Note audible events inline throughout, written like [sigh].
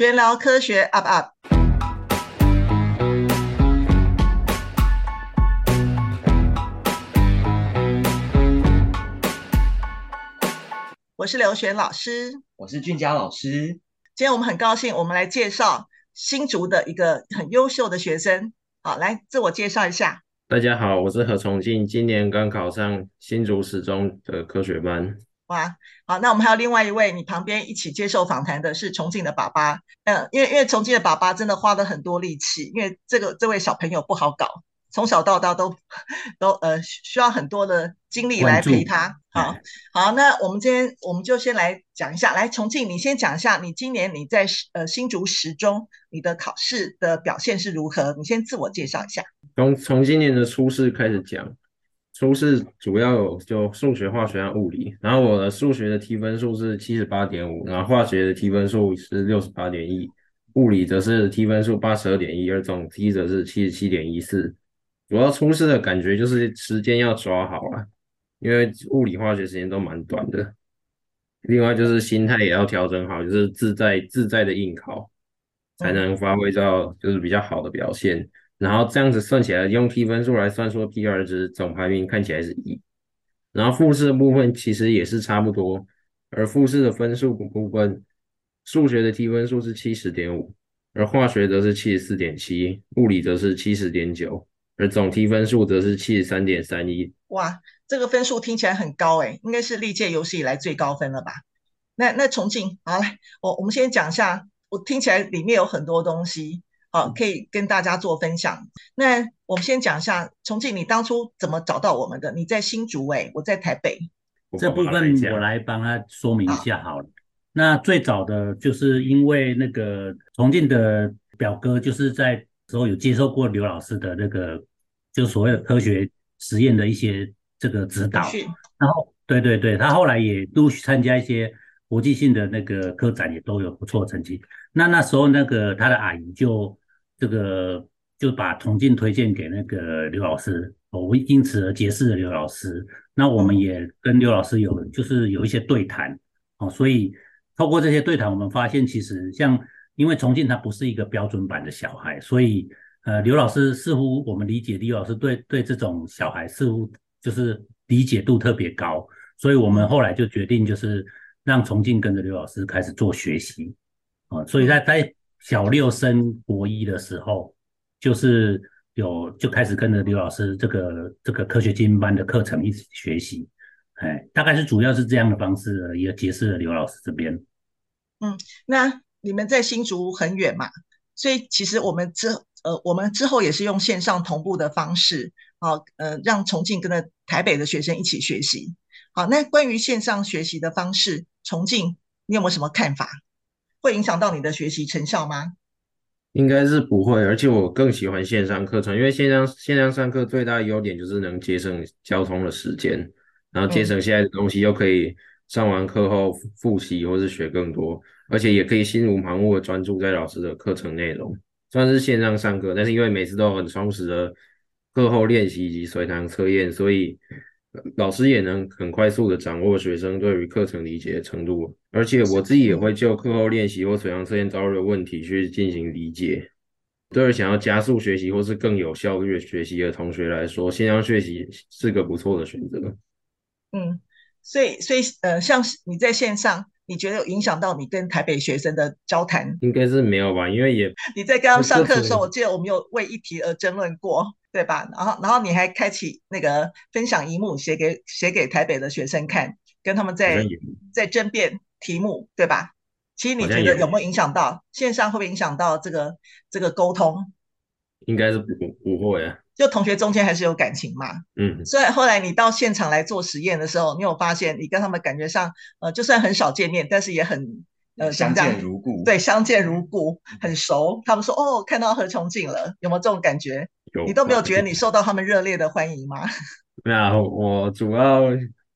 玄聊科学 up up，我是刘璇老师，我是俊佳老师。今天我们很高兴，我们来介绍新竹的一个很优秀的学生。好，来自我介绍一下。大家好，我是何崇进，今年刚考上新竹十中的科学班。哇，好，那我们还有另外一位，你旁边一起接受访谈的是重庆的爸爸，嗯，因为因为重庆的爸爸真的花了很多力气，因为这个这位小朋友不好搞，从小到大都都呃需要很多的精力来陪他。好，好，那我们今天我们就先来讲一下，来，重庆，你先讲一下，你今年你在呃新竹十中你的考试的表现是如何？你先自我介绍一下。从从今年的初试开始讲。初试主要有就数学、化学和物理，然后我的数学的 T 分数是七十八点五，然后化学的 T 分数是六十八点一，物理则是 T 分数八十二点一，而总 T 则是七十七点一四。主要初试的感觉就是时间要抓好了，因为物理、化学时间都蛮短的。另外就是心态也要调整好，就是自在自在的应考，才能发挥到就是比较好的表现。然后这样子算起来，用 T 分数来算说 P2 值总排名看起来是一。然后复试的部分其实也是差不多，而复试的分数部分，数学的 T 分数是七十点五，而化学则是七十四点七，物理则是七十点九，而总 T 分数则是七十三点三一。哇，这个分数听起来很高诶，应该是历届有史以来最高分了吧？那那重庆，好来，我我们先讲一下，我听起来里面有很多东西。好，可以跟大家做分享。那我们先讲一下，崇进，你当初怎么找到我们的？你在新竹诶，我在台北。这部分我来帮他说明一下好了。好，那最早的就是因为那个崇进的表哥，就是在时候有接受过刘老师的那个，就所谓的科学实验的一些这个指导。然后，对对对，他后来也陆续参加一些。国际性的那个科展也都有不错的成绩。那那时候那个他的阿姨就这个就把崇进推荐给那个刘老师，我因此而结识了刘老师。那我们也跟刘老师有就是有一些对谈哦，所以透过这些对谈，我们发现其实像因为崇进他不是一个标准版的小孩，所以呃刘老师似乎我们理解刘老师对对这种小孩似乎就是理解度特别高，所以我们后来就决定就是。让崇进跟着刘老师开始做学习啊，所以在在小六升国一的时候，就是有就开始跟着刘老师这个这个科学精英班的课程一起学习，哎，大概是主要是这样的方式，也结识了刘老师这边。嗯，那你们在新竹很远嘛，所以其实我们之呃我们之后也是用线上同步的方式，好呃让重庆跟着台北的学生一起学习。好，那关于线上学习的方式，重庆，你有没有什么看法？会影响到你的学习成效吗？应该是不会，而且我更喜欢线上课程，因为线上线上上课最大的优点就是能节省交通的时间，然后节省下来的东西又可以上完课后复习或是学更多，而且也可以心无旁骛的专注在老师的课程内容。虽然是线上上课，但是因为每次都有很充实的课后练习以及随堂测验，所以。老师也能很快速的掌握学生对于课程理解的程度，而且我自己也会就课后练习或随堂测验遭遇的问题去进行理解。对于想要加速学习或是更有效率学习的同学来说，线上学习是个不错的选择。嗯，所以所以呃，像你在线上，你觉得有影响到你跟台北学生的交谈？应该是没有吧，因为也 [laughs] 你在跟他们上课的时候，我记得我们有为一题而争论过。对吧？然后，然后你还开启那个分享一幕，写给写给台北的学生看，跟他们在在争辩题目，对吧？其实你觉得有没有影响到线上？会不会影响到这个这个沟通？应该是不不会啊。就同学中间还是有感情嘛。嗯。所以后来你到现场来做实验的时候，你有发现你跟他们感觉上，呃，就算很少见面，但是也很。呃，相见如故，对，相见如故，很熟。他们说，哦，看到何崇进了，有没有这种感觉？有。你都没有觉得你受到他们热烈的欢迎吗？[laughs] 没有，我主要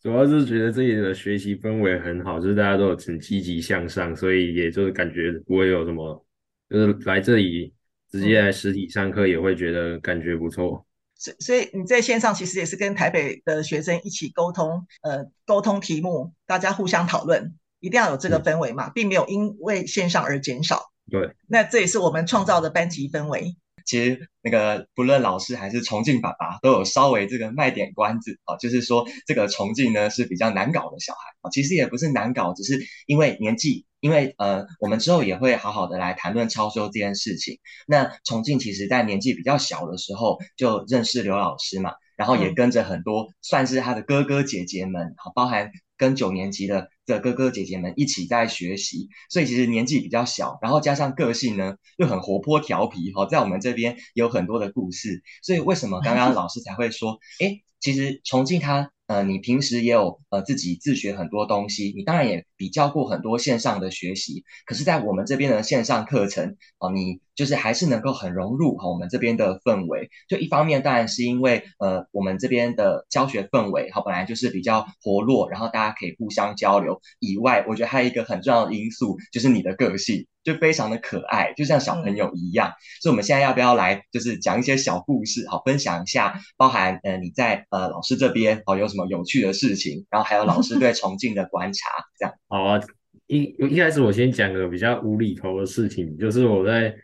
主要是觉得这里的学习氛围很好，就是大家都很积极向上，所以也就是感觉不会有什么，就是来这里直接来实体上课也会觉得感觉不错。所、嗯、所以你在线上其实也是跟台北的学生一起沟通，呃，沟通题目，大家互相讨论。一定要有这个氛围嘛，并没有因为线上而减少。对，那这也是我们创造的班级氛围。其实那个不论老师还是崇敬爸爸都有稍微这个卖点关子啊，就是说这个崇敬呢是比较难搞的小孩啊，其实也不是难搞，只是因为年纪，因为呃我们之后也会好好的来谈论超修这件事情。那崇敬其实在年纪比较小的时候就认识刘老师嘛，然后也跟着很多算是他的哥哥姐姐们，好包含。跟九年级的的哥哥姐姐们一起在学习，所以其实年纪比较小，然后加上个性呢又很活泼调皮，哈，在我们这边有很多的故事，所以为什么刚刚老师才会说，哎，其实重庆它。呃，你平时也有呃自己自学很多东西，你当然也比较过很多线上的学习，可是，在我们这边的线上课程哦、你就是还是能够很融入哈、我们这边的氛围。就一方面，当然是因为呃我们这边的教学氛围哈、本来就是比较活络，然后大家可以互相交流。以外，我觉得还有一个很重要的因素就是你的个性。就非常的可爱，就像小朋友一样。嗯、所以我们现在要不要来，就是讲一些小故事，好，分享一下，包含呃你在呃老师这边哦有什么有趣的事情，然后还有老师对重庆的观察，这样。[laughs] 好啊，一一开始我先讲个比较无厘头的事情，就是我在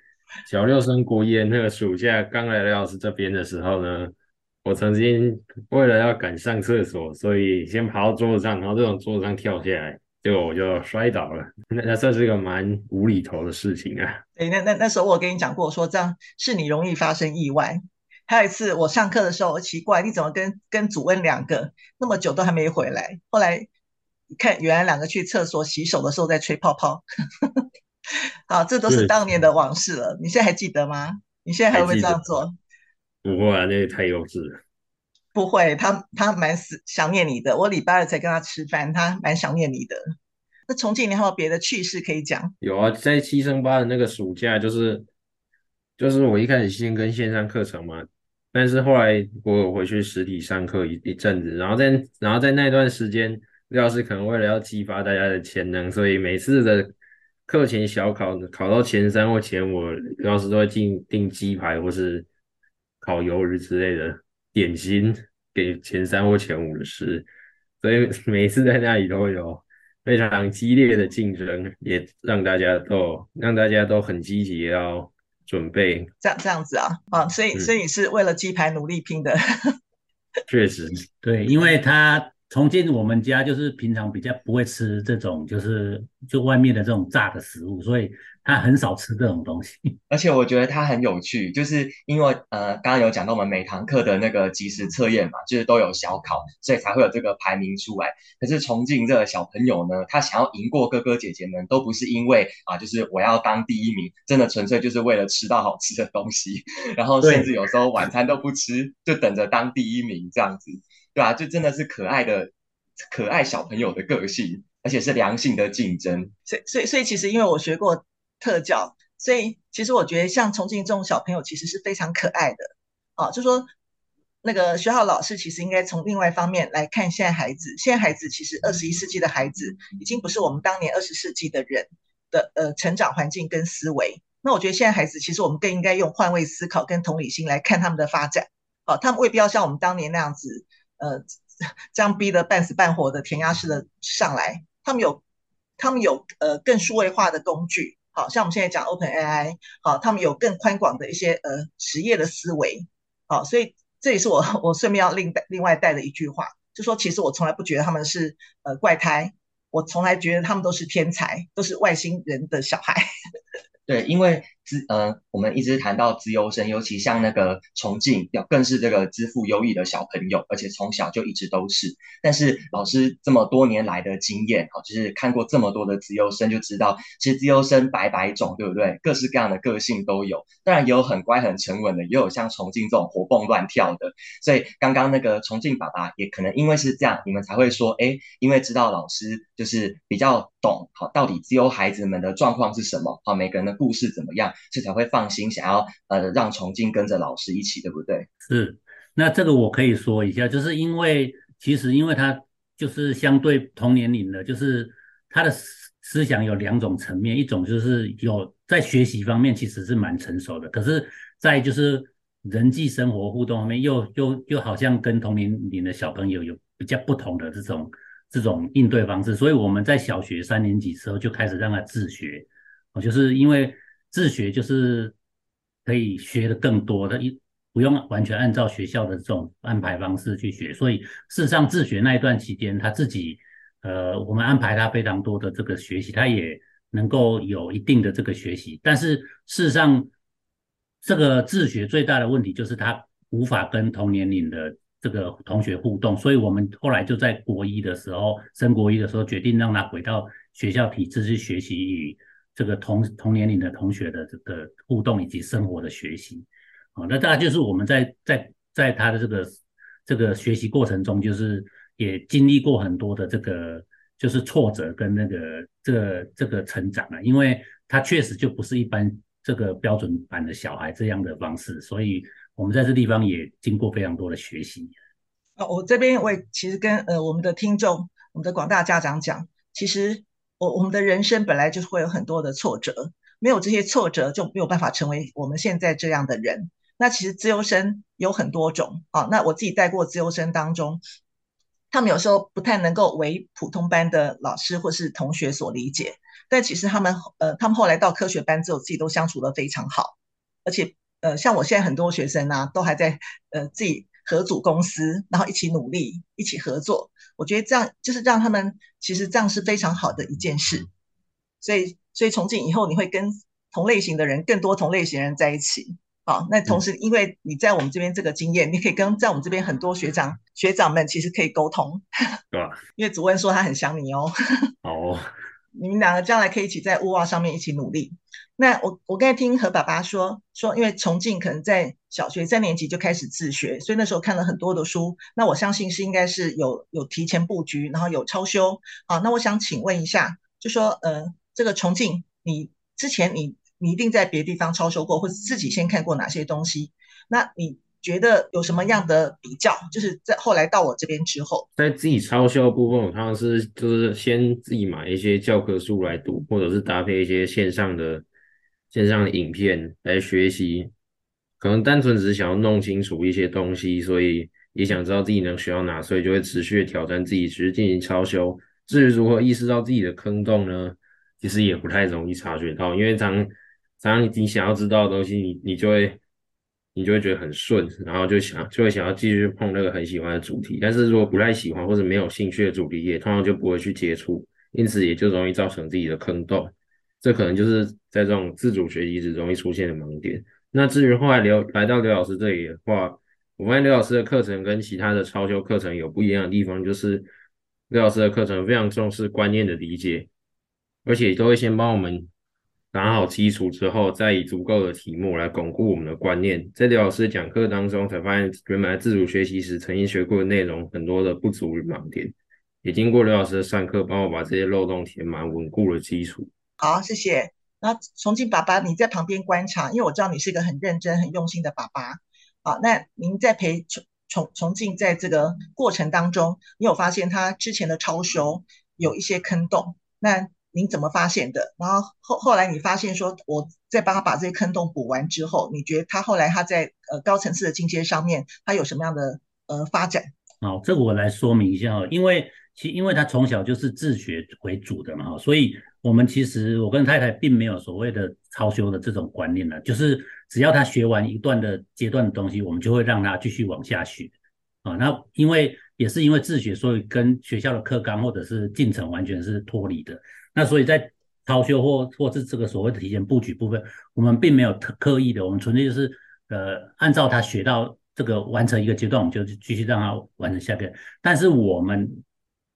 小六升国一那个暑假刚来刘老师这边的时候呢，我曾经为了要赶上厕所，所以先爬到桌子上，然后这种桌子上跳下来。结果我就摔倒了，那那这是一个蛮无厘头的事情啊。对，那那那时候我跟你讲过，说这样是你容易发生意外。还有一次我上课的时候，我奇怪你怎么跟跟祖恩两个那么久都还没回来？后来看原来两个去厕所洗手的时候在吹泡泡。[laughs] 好，这都是当年的往事了。你现在还记得吗？你现在还会不会这样做？不会啊，那也太幼稚了。不会，他他蛮想念你的。我礼拜二才跟他吃饭，他蛮想念你的。那重庆，你还有别的趣事可以讲？有啊，在七升八的那个暑假，就是就是我一开始先跟线上课程嘛，但是后来我有回去实体上课一一阵子，然后在然后在那段时间，刘老师可能为了要激发大家的潜能，所以每次的课前小考考到前三或前五，刘老师都会订订鸡排或是烤鱿鱼之类的。点心给前三或前五的事，所以每次在那里都会有非常激烈的竞争，也让大家都让大家都很积极要准备。这样这样子啊啊，所以所以你是为了鸡排努力拼的。[laughs] 确实，[laughs] 对，因为他。崇敬我们家就是平常比较不会吃这种，就是就外面的这种炸的食物，所以他很少吃这种东西。[laughs] 而且我觉得他很有趣，就是因为呃，刚刚有讲到我们每堂课的那个即时测验嘛，就是都有小考，所以才会有这个排名出来。可是重庆这个小朋友呢，他想要赢过哥哥姐姐们，都不是因为啊，就是我要当第一名，真的纯粹就是为了吃到好吃的东西，[laughs] 然后甚至有时候晚餐都不吃，就等着当第一名这样子。对啊，就真的是可爱的可爱小朋友的个性，而且是良性的竞争。所以，所以，所以，其实因为我学过特教，所以其实我觉得像崇敬这种小朋友其实是非常可爱的。啊，就说那个学校老师其实应该从另外一方面来看现在孩子。现在孩子其实二十一世纪的孩子已经不是我们当年二十世纪的人的呃成长环境跟思维。那我觉得现在孩子其实我们更应该用换位思考跟同理心来看他们的发展。啊，他们未必要像我们当年那样子。呃，这样逼得半死半活的填鸭式的上来，他们有，他们有呃更数位化的工具，好像我们现在讲 OpenAI，好，他们有更宽广的一些呃职业的思维，好，所以这也是我我顺便要另带另外带的一句话，就说其实我从来不觉得他们是呃怪胎，我从来觉得他们都是天才，都是外星人的小孩。对，因为资呃，我们一直谈到资优生，尤其像那个崇敬，要更是这个资富优异的小朋友，而且从小就一直都是。但是老师这么多年来的经验，哈，就是看过这么多的资优生，就知道其实资优生百百种，对不对？各式各样的个性都有，当然也有很乖很沉稳的，也有像崇敬这种活蹦乱跳的。所以刚刚那个崇敬爸爸也可能因为是这样，你们才会说，哎，因为知道老师就是比较懂，好，到底只有孩子们的状况是什么，好，每个人的。故事怎么样，这才会放心想要呃让崇敬跟着老师一起，对不对？是，那这个我可以说一下，就是因为其实因为他就是相对同年龄的，就是他的思思想有两种层面，一种就是有在学习方面其实是蛮成熟的，可是，在就是人际生活互动方面又又又好像跟同年龄的小朋友有比较不同的这种这种应对方式，所以我们在小学三年级时候就开始让他自学。哦，就是因为自学就是可以学的更多的，一不用完全按照学校的这种安排方式去学。所以事实上，自学那一段期间，他自己呃，我们安排他非常多的这个学习，他也能够有一定的这个学习。但是事实上，这个自学最大的问题就是他无法跟同年龄的这个同学互动，所以我们后来就在国一的时候，升国一的时候，决定让他回到学校体制去学习与这个同同年龄的同学的这个互动以及生活的学习。好，那大概就是我们在在在他的这个这个学习过程中，就是也经历过很多的这个就是挫折跟那个这个这个成长啊，因为他确实就不是一般这个标准版的小孩这样的方式，所以。我们在这地方也经过非常多的学习。哦，我这边我也其实跟呃我们的听众、我们的广大家长讲，其实我我们的人生本来就会有很多的挫折，没有这些挫折就没有办法成为我们现在这样的人。那其实资优生有很多种啊，那我自己带过资优生当中，他们有时候不太能够为普通班的老师或是同学所理解，但其实他们呃他们后来到科学班之后，自己都相处得非常好，而且。呃，像我现在很多学生啊，都还在呃自己合组公司，然后一起努力，一起合作。我觉得这样就是让他们其实这样是非常好的一件事。所以，所以从今以后你会跟同类型的人，更多同类型的人在一起。好，那同时因为你在我们这边这个经验，你可以跟在我们这边很多学长学长们其实可以沟通，[laughs] 对吧？因为主任说他很想你哦。[laughs] 哦。你们两个将来可以一起在物化上面一起努力。那我我刚才听何爸爸说说，因为崇敬可能在小学三年级就开始自学，所以那时候看了很多的书。那我相信是应该是有有提前布局，然后有超修。好，那我想请问一下，就说呃，这个崇敬，你之前你你一定在别的地方超修过，或者自己先看过哪些东西？那你？觉得有什么样的比较？就是在后来到我这边之后，在自己超修的部分，我通常是就是先自己买一些教科书来读，或者是搭配一些线上的线上的影片来学习。可能单纯只是想要弄清楚一些东西，所以也想知道自己能学到哪，所以就会持续的挑战自己，持续进行超修。至于如何意识到自己的坑洞呢？其实也不太容易察觉到，因为常常你想要知道的东西，你你就会。你就会觉得很顺，然后就想就会想要继续碰那个很喜欢的主题，但是如果不太喜欢或者没有兴趣的主题，也通常就不会去接触，因此也就容易造成自己的坑洞。这可能就是在这种自主学习时容易出现的盲点。那至于后来刘来到刘老师这里的话，我发现刘老师的课程跟其他的超修课程有不一样的地方，就是刘老师的课程非常重视观念的理解，而且都会先帮我们。打好基础之后，再以足够的题目来巩固我们的观念。在刘老师讲课当中，才发现原来自主学习时曾经学过的内容很多的不足与盲点，也经过刘老师的上课，帮我把这些漏洞填满，稳固了基础。好，谢谢。那崇敬爸爸，你在旁边观察，因为我知道你是一个很认真、很用心的爸爸。好，那您在陪崇崇崇敬在这个过程当中，你有发现他之前的超修有一些坑洞？那您怎么发现的？然后后后来你发现说，我在帮他把这些坑洞补完之后，你觉得他后来他在呃高层次的进阶上面，他有什么样的呃发展？好，这我来说明一下哈，因为其因为他从小就是自学为主的嘛，所以我们其实我跟太太并没有所谓的超修的这种观念了，就是只要他学完一段的阶段的东西，我们就会让他继续往下学啊。那因为也是因为自学，所以跟学校的课纲或者是进程完全是脱离的。那所以在超修或或是这个所谓的提前布局部分，我们并没有特刻意的，我们纯粹就是呃按照他学到这个完成一个阶段，我们就继续让他完成下个。但是我们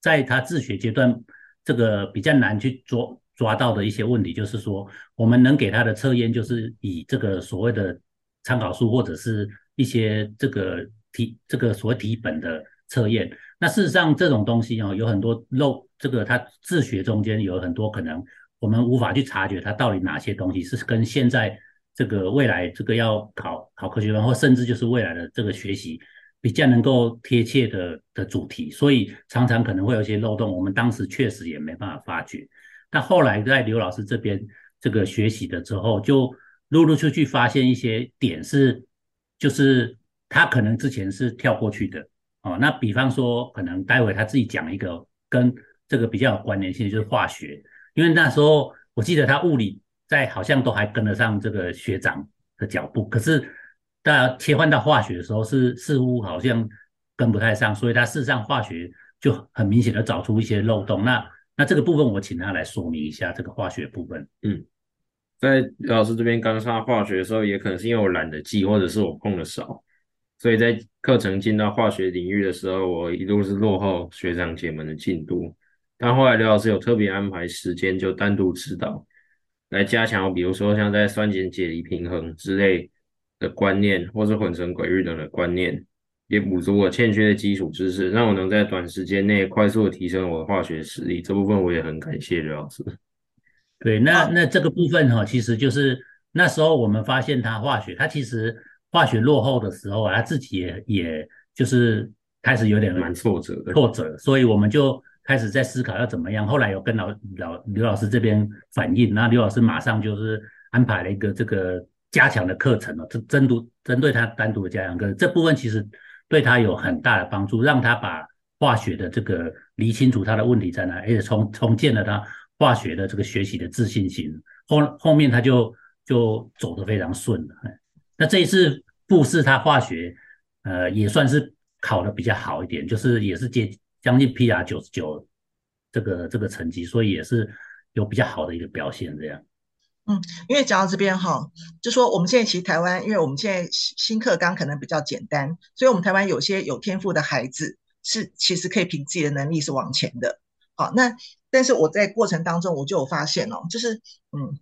在他自学阶段，这个比较难去抓抓到的一些问题，就是说我们能给他的测验，就是以这个所谓的参考书或者是一些这个题这个所谓题本的测验。那事实上这种东西啊，有很多漏。这个他自学中间有很多可能，我们无法去察觉他到底哪些东西是跟现在这个未来这个要考考科学班或甚至就是未来的这个学习比较能够贴切的的主题，所以常常可能会有一些漏洞。我们当时确实也没办法发觉，但后来在刘老师这边这个学习的之后，就陆陆续续发现一些点是，就是他可能之前是跳过去的哦。那比方说，可能待会他自己讲一个跟这个比较有关联性，就是化学，因为那时候我记得他物理在好像都还跟得上这个学长的脚步，可是大家切换到化学的时候是似乎好像跟不太上，所以他事实上化学就很明显的找出一些漏洞。那那这个部分我请他来说明一下这个化学部分。嗯，在刘老师这边刚上化学的时候，也可能是因为我懒得记，或者是我碰的少，所以在课程进到化学领域的时候，我一度是落后学长姐们的进度。但后来刘老师有特别安排时间，就单独指导。来加强，比如说像在酸碱解离平衡之类的观念，或是混成鬼域等的观念，也补足我欠缺的基础知识，让我能在短时间内快速的提升我的化学实力。这部分我也很感谢刘老师。[laughs] 对，那那这个部分哈，其实就是那时候我们发现他化学，他其实化学落后的时候啊，他自己也也就是开始有点蛮挫折的，挫折，所以我们就。开始在思考要怎么样，后来有跟老老刘老师这边反映，那刘老师马上就是安排了一个这个加强的课程了，这针对针对他单独的加强课，这部分其实对他有很大的帮助，让他把化学的这个理清楚他的问题在哪，而且重重建了他化学的这个学习的自信心，后后面他就就走得非常顺了。那这一次复试他化学，呃，也算是考得比较好一点，就是也是接。将近 PR 九十九这个这个成绩，所以也是有比较好的一个表现。这样，嗯，因为讲到这边哈，就说我们现在其实台湾，因为我们现在新课纲可能比较简单，所以我们台湾有些有天赋的孩子是其实可以凭自己的能力是往前的。好，那但是我在过程当中我就有发现哦，就是嗯，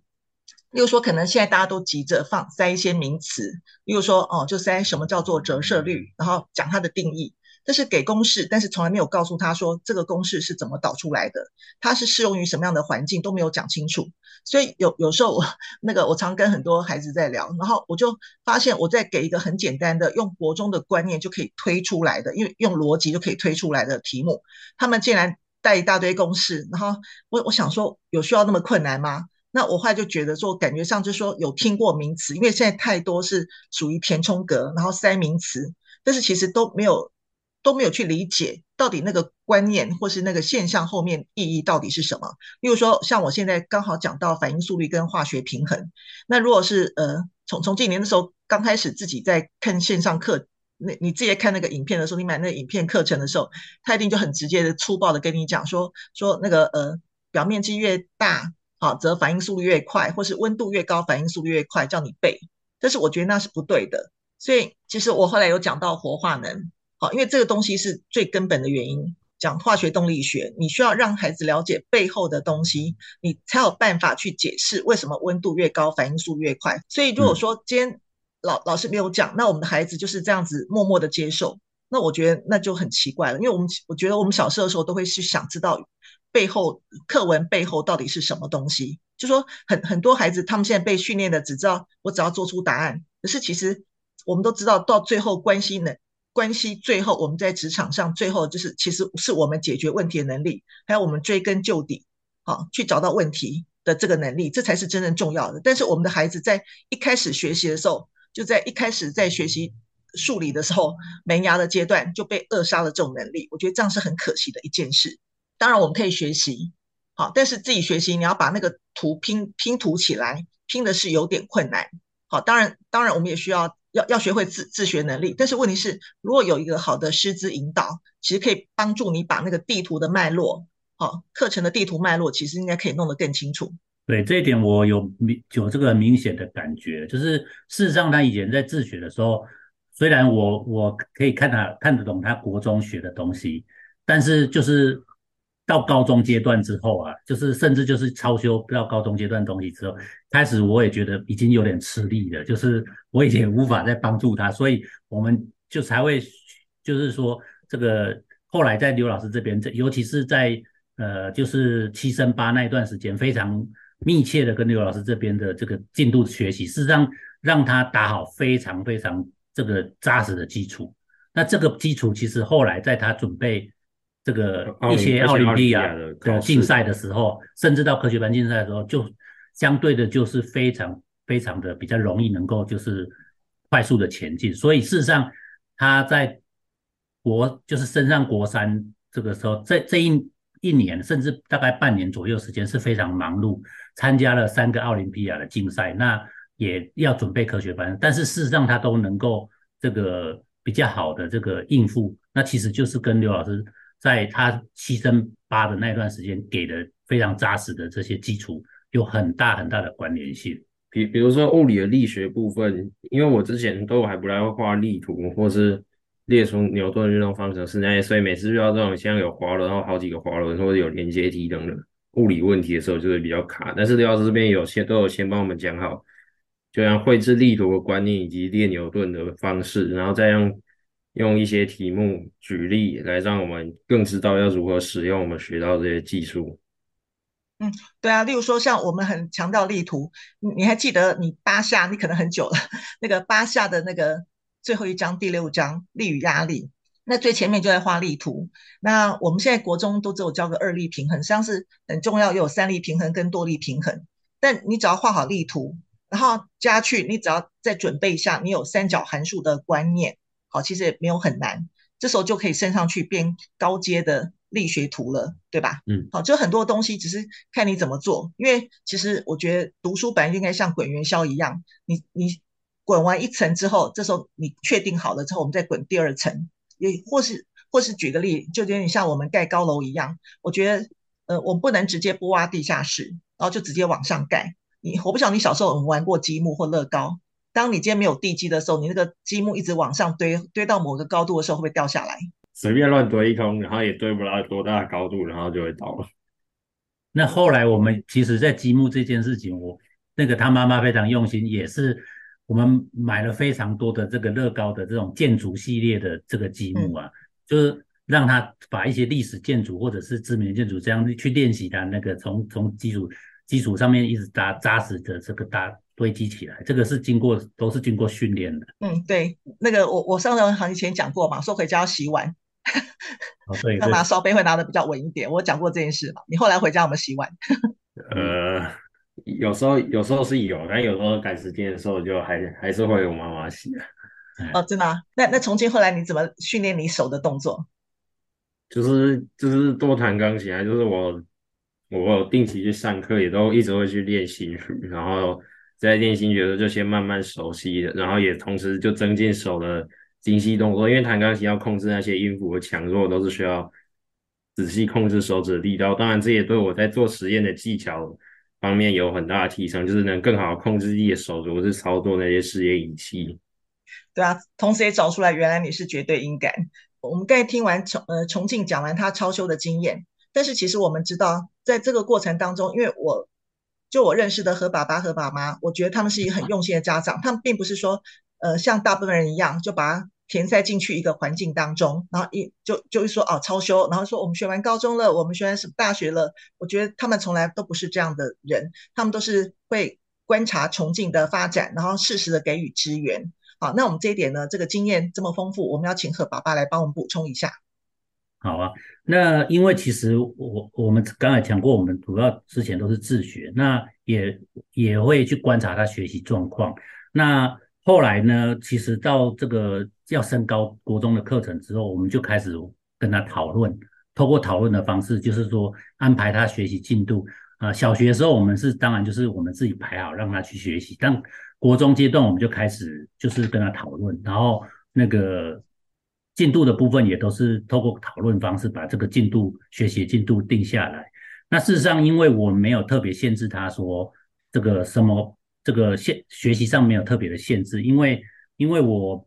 例如说可能现在大家都急着放塞一些名词，例如说哦，就塞什么叫做折射率，然后讲它的定义。但是给公式，但是从来没有告诉他说这个公式是怎么导出来的，它是适用于什么样的环境都没有讲清楚。所以有有时候我那个我常跟很多孩子在聊，然后我就发现我在给一个很简单的用国中的观念就可以推出来的，因为用逻辑就可以推出来的题目，他们竟然带一大堆公式，然后我我想说有需要那么困难吗？那我后来就觉得说感觉上就是说有听过名词，因为现在太多是属于填充格，然后塞名词，但是其实都没有。都没有去理解到底那个观念或是那个现象后面意义到底是什么。例如说，像我现在刚好讲到反应速率跟化学平衡，那如果是呃从从今年的时候刚开始自己在看线上课，那你自己在看那个影片的时候，你买那个影片课程的时候，他一定就很直接的粗暴的跟你讲说说那个呃表面积越大，好则反应速率越快，或是温度越高反应速率越快，叫你背。但是我觉得那是不对的。所以其实我后来有讲到活化能。好，因为这个东西是最根本的原因。讲化学动力学，你需要让孩子了解背后的东西，你才有办法去解释为什么温度越高反应速越快。所以如果说今天老老师没有讲，那我们的孩子就是这样子默默的接受，那我觉得那就很奇怪了。因为我们我觉得我们小时候的时候都会去想知道背后课文背后到底是什么东西。就说很很多孩子他们现在被训练的只知道我只要做出答案，可是其实我们都知道到最后关系呢。关系最后，我们在职场上最后就是，其实是我们解决问题的能力，还有我们追根究底，好去找到问题的这个能力，这才是真正重要的。但是我们的孩子在一开始学习的时候，就在一开始在学习数理的时候，萌芽的阶段就被扼杀了这种能力。我觉得这样是很可惜的一件事。当然我们可以学习，好，但是自己学习你要把那个图拼拼图起来，拼的是有点困难。好，当然当然我们也需要。要要学会自自学能力，但是问题是，如果有一个好的师资引导，其实可以帮助你把那个地图的脉络，好，课程的地图脉络，其实应该可以弄得更清楚。对，这一点我有明有这个明显的感觉，就是事实上他以前在自学的时候，虽然我我可以看他看得懂他国中学的东西，但是就是。到高中阶段之后啊，就是甚至就是超修到高中阶段东西之后，开始我也觉得已经有点吃力了，就是我已经无法再帮助他，所以我们就才会就是说这个后来在刘老师这边，这尤其是在呃就是七升八那一段时间，非常密切的跟刘老师这边的这个进度学习，事实上让他打好非常非常这个扎实的基础。那这个基础其实后来在他准备。这个一些奥林匹亚的竞赛的时候，甚至到科学班竞赛的时候，就相对的就是非常非常的比较容易能够就是快速的前进。所以事实上，他在国就是升上国三这个时候，这这一一年甚至大概半年左右时间是非常忙碌，参加了三个奥林匹亚的竞赛，那也要准备科学班，但是事实上他都能够这个比较好的这个应付，那其实就是跟刘老师在他牺牲八的那段时间给的非常扎实的这些基础有很大很大的关联性。比比如说物理的力学部分，因为我之前都还不太会画力图，或是列出牛顿运动方程式那些，所以每次遇到这种像有滑轮，然后好几个滑轮或者有连接体等等物理问题的时候，就会比较卡。但是刘老师这边有些都有先帮我们讲好，就像绘制力图的观念以及列牛顿的方式，然后再用用一些题目举例来让我们更知道要如何使用我们学到这些技术。嗯，对啊，例如说像我们很强调力图，你还记得你八下，你可能很久了，那个八下的那个最后一章第六章力与压力，那最前面就在画力图。那我们现在国中都只有教个二力平衡，实际上是很重要，又有三力平衡跟多力平衡。但你只要画好力图，然后加去，你只要再准备一下，你有三角函数的观念，好，其实也没有很难，这时候就可以升上去变高阶的。力学图了，对吧？嗯，好，就很多东西只是看你怎么做。因为其实我觉得读书本来应该像滚元宵一样，你你滚完一层之后，这时候你确定好了之后，我们再滚第二层。也或是或是举个例，就有点像我们盖高楼一样。我觉得，呃，我们不能直接不挖地下室，然后就直接往上盖。你我不晓得你小时候有没有玩过积木或乐高？当你今天没有地基的时候，你那个积木一直往上堆，堆到某个高度的时候，会不会掉下来？随便乱堆一通，然后也堆不到多大的高度，然后就会倒了。那后来我们其实，在积木这件事情，我那个他妈妈非常用心，也是我们买了非常多的这个乐高的这种建筑系列的这个积木啊，嗯、就是让他把一些历史建筑或者是知名建筑这样去练习他那个从从基础基础上面一直扎扎实的这个搭堆积起来，这个是经过都是经过训练的。嗯，对，那个我我上次好像以前讲过嘛，说回家要洗碗。哦，对，[laughs] 他拿烧杯会拿的比较稳一点。我讲过这件事嘛？你后来回家有没有洗碗？[laughs] 呃，有时候有时候是有，但有时候赶时间的时候就还还是会有妈妈洗。哦，真的啊？那那重庆后来你怎么训练你手的动作？就是就是多弹钢琴啊，就是我我有定期去上课，也都一直会去练新曲，然后在练新角色就先慢慢熟悉了，然后也同时就增进手的。精细动作，因为弹钢琴要控制那些音符的强弱，都是需要仔细控制手指的力道。当然，这也对我在做实验的技巧方面有很大的提升，就是能更好控制自己的手指，或是操作那些实验仪器。对啊，同时也找出来，原来你是绝对音感。我们刚才听完重呃重庆讲完他超修的经验，但是其实我们知道，在这个过程当中，因为我就我认识的何爸爸和爸妈，我觉得他们是一个很用心的家长，他们并不是说呃像大部分人一样就把。填塞进去一个环境当中，然后一就就会说哦超修，然后说我们学完高中了，我们学完什么大学了？我觉得他们从来都不是这样的人，他们都是会观察崇敬的发展，然后适时的给予支援。好，那我们这一点呢，这个经验这么丰富，我们要请何爸爸来帮我们补充一下。好啊，那因为其实我我们刚才讲过，我们主要之前都是自学，那也也会去观察他学习状况，那。后来呢，其实到这个要升高国中的课程之后，我们就开始跟他讨论，透过讨论的方式，就是说安排他学习进度。啊、小学的时候我们是当然就是我们自己排好让他去学习，但国中阶段我们就开始就是跟他讨论，然后那个进度的部分也都是透过讨论方式把这个进度学习进度定下来。那事实上，因为我没有特别限制他说这个什么。这个限学习上没有特别的限制，因为因为我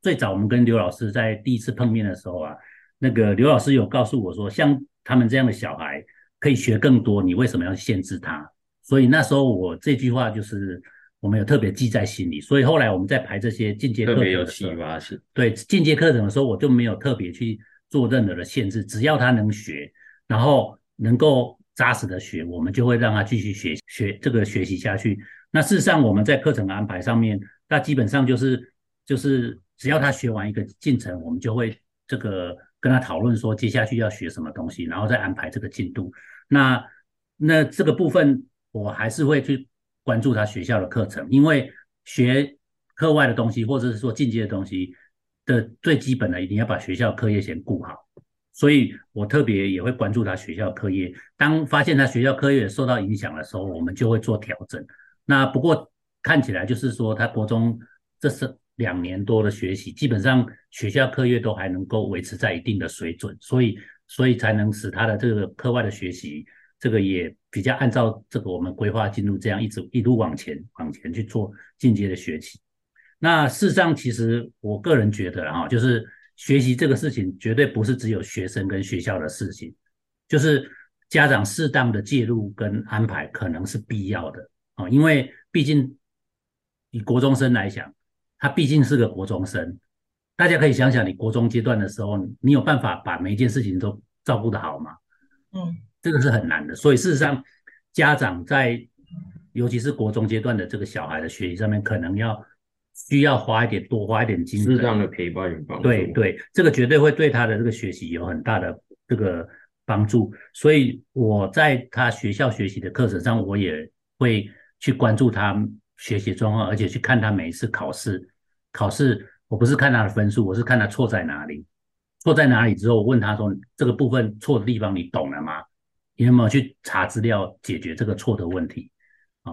最早我们跟刘老师在第一次碰面的时候啊，那个刘老师有告诉我说，像他们这样的小孩可以学更多，你为什么要限制他？所以那时候我这句话就是我们有特别记在心里。所以后来我们在排这些进阶课程的时候，特别有启发性。对，进阶课程的时候，我就没有特别去做任何的限制，只要他能学，然后能够扎实的学，我们就会让他继续学学这个学习下去。那事实上，我们在课程的安排上面，那基本上就是就是只要他学完一个进程，我们就会这个跟他讨论说接下去要学什么东西，然后再安排这个进度。那那这个部分我还是会去关注他学校的课程，因为学课外的东西或者是说进阶的东西的最基本的，一定要把学校课业先顾好。所以我特别也会关注他学校课业。当发现他学校课业受到影响的时候，我们就会做调整。那不过看起来就是说，他国中这是两年多的学习，基本上学校课业都还能够维持在一定的水准，所以所以才能使他的这个课外的学习，这个也比较按照这个我们规划进度这样一直一路往前往前去做进阶的学习。那事实上，其实我个人觉得哈，就是。学习这个事情绝对不是只有学生跟学校的事情，就是家长适当的介入跟安排可能是必要的啊，因为毕竟以国中生来讲，他毕竟是个国中生，大家可以想想，你国中阶段的时候，你有办法把每一件事情都照顾得好吗？嗯，这个是很难的。所以事实上，家长在尤其是国中阶段的这个小孩的学习上面，可能要。需要花一点，多花一点精力，适当的陪伴与帮助。对对，这个绝对会对他的这个学习有很大的这个帮助。所以我在他学校学习的课程上，我也会去关注他学习状况，而且去看他每一次考试。考试我不是看他的分数，我是看他错在哪里。错在哪里之后，我问他说：“这个部分错的地方你懂了吗？你有没有去查资料解决这个错的问题？”啊。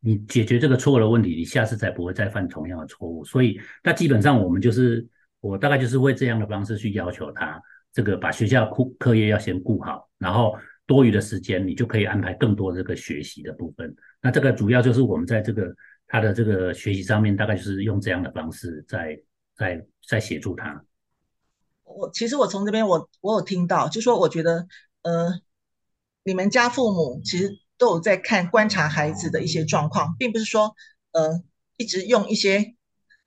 你解决这个错的问题，你下次才不会再犯同样的错误。所以，那基本上我们就是，我大概就是会这样的方式去要求他，这个把学校课课业要先顾好，然后多余的时间你就可以安排更多这个学习的部分。那这个主要就是我们在这个他的这个学习上面，大概就是用这样的方式在在在协助他。我其实我从这边我我有听到，就说我觉得呃，你们家父母其实。都有在看观察孩子的一些状况，并不是说，呃，一直用一些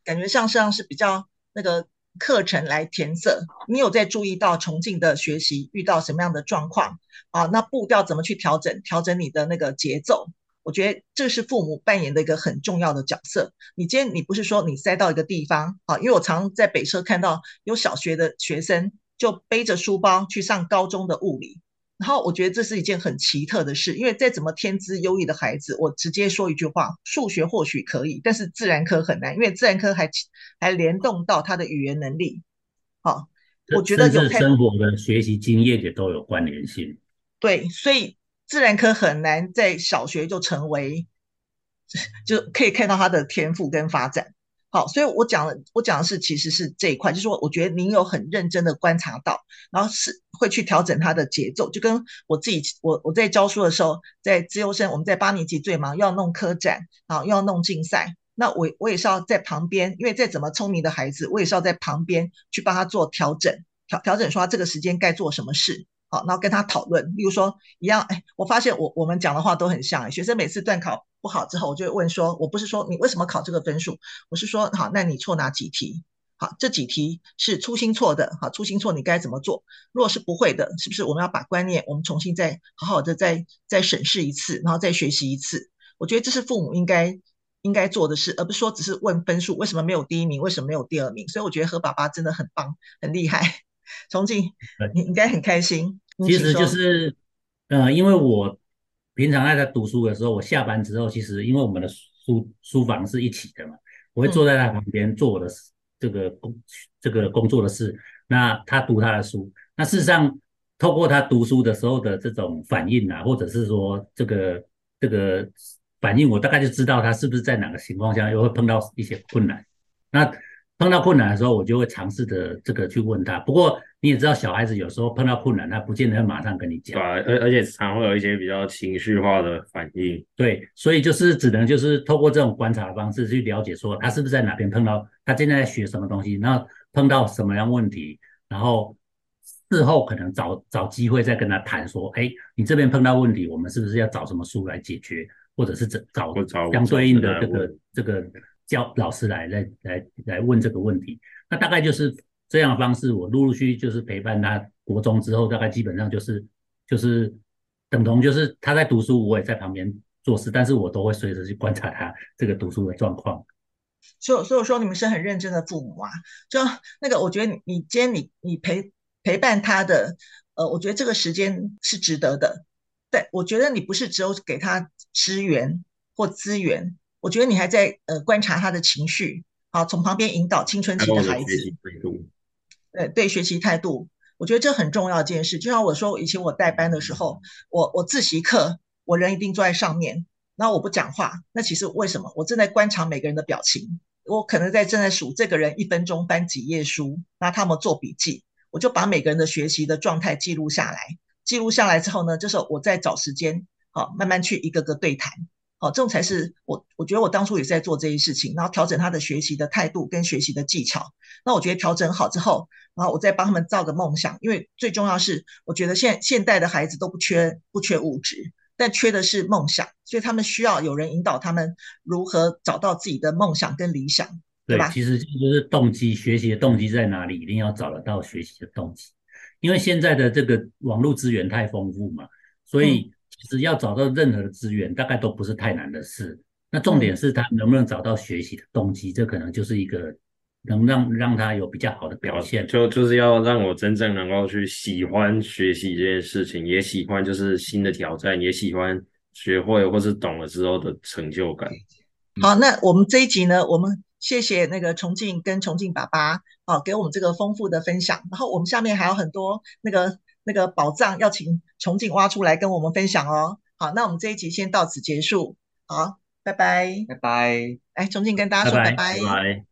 感觉上像是比较那个课程来填色。你有在注意到重庆的学习遇到什么样的状况啊？那步调怎么去调整？调整你的那个节奏，我觉得这是父母扮演的一个很重要的角色。你今天你不是说你塞到一个地方啊？因为我常在北车看到有小学的学生就背着书包去上高中的物理。然后我觉得这是一件很奇特的事，因为再怎么天资优异的孩子，我直接说一句话：数学或许可以，但是自然科很难，因为自然科还还联动到他的语言能力。好，我觉得有生活的学习经验也都有关联性。对，所以自然科很难在小学就成为，[laughs] 就可以看到他的天赋跟发展。好，所以我讲的，我讲的是其实是这一块，就是说，我觉得您有很认真的观察到，然后是会去调整他的节奏，就跟我自己，我我在教书的时候，在资优生，我们在八年级最忙，要弄科展，啊，又要弄竞赛，那我我也是要在旁边，因为再怎么聪明的孩子，我也是要在旁边去帮他做调整，调调整说他这个时间该做什么事。好，然后跟他讨论，例如说一样，哎，我发现我我们讲的话都很像。学生每次段考不好之后，我就会问说，我不是说你为什么考这个分数，我是说，好，那你错哪几题？好，这几题是粗心错的，好，粗心错你该怎么做？如果是不会的，是不是我们要把观念我们重新再好好的再再审视一次，然后再学习一次？我觉得这是父母应该应该做的事，而不是说只是问分数，为什么没有第一名，为什么没有第二名？所以我觉得何爸爸真的很棒，很厉害。崇敬，你应该很开心。其实就是，呃，因为我平常在他读书的时候，我下班之后，其实因为我们的书书房是一起的嘛，我会坐在他旁边做我的这个工、嗯、这个工作的事。那他读他的书，那事实上透过他读书的时候的这种反应啊，或者是说这个这个反应，我大概就知道他是不是在哪个情况下又会碰到一些困难。那碰到困难的时候，我就会尝试着这个去问他。不过你也知道，小孩子有时候碰到困难，他不见得会马上跟你讲。对，而而且常会有一些比较情绪化的反应。对，所以就是只能就是透过这种观察的方式去了解，说他是不是在哪边碰到，他现在在学什么东西，然后碰到什么样问题，然后事后可能找找机会再跟他谈说，哎，你这边碰到问题，我们是不是要找什么书来解决，或者是找找相对应的这个这个。教老师来来来来问这个问题，那大概就是这样的方式。我陆陆续续就是陪伴他国中之后，大概基本上就是就是等同就是他在读书，我也在旁边做事，但是我都会随时去观察他 [laughs] 这个读书的状况。所以所以说你们是很认真的父母啊，就那个我觉得你你今天你你陪陪伴他的，呃，我觉得这个时间是值得的。对，我觉得你不是只有给他支援或资源。我觉得你还在呃观察他的情绪，好，从旁边引导青春期的孩子，对对学习态度，我觉得这很重要一件事。就像我说，以前我带班的时候，我我自习课，我人一定坐在上面，然后我不讲话。那其实为什么？我正在观察每个人的表情，我可能在正在数这个人一分钟翻几页书，那他们做笔记，我就把每个人的学习的状态记录下来。记录下来之后呢，这时候我再找时间，好，慢慢去一个个对谈。好，这种才是我，我觉得我当初也是在做这些事情，然后调整他的学习的态度跟学习的技巧。那我觉得调整好之后，然后我再帮他们造个梦想，因为最重要是，我觉得现现代的孩子都不缺不缺物质，但缺的是梦想，所以他们需要有人引导他们如何找到自己的梦想跟理想，对吧？对，其实就是动机，学习的动机在哪里，一定要找得到学习的动机，因为现在的这个网络资源太丰富嘛，所以、嗯。其实要找到任何的资源，大概都不是太难的事。那重点是他能不能找到学习的动机，这可能就是一个能让让他有比较好的表现。就就是要让我真正能够去喜欢学习这件事情，也喜欢就是新的挑战，也喜欢学会或是懂了之后的成就感。好，那我们这一集呢，我们谢谢那个重庆跟重庆爸爸啊，给我们这个丰富的分享。然后我们下面还有很多那个。那个宝藏要请崇敬挖出来跟我们分享哦。好，那我们这一集先到此结束。好，拜拜，拜拜。来，崇敬跟大家说拜拜。拜拜。拜拜。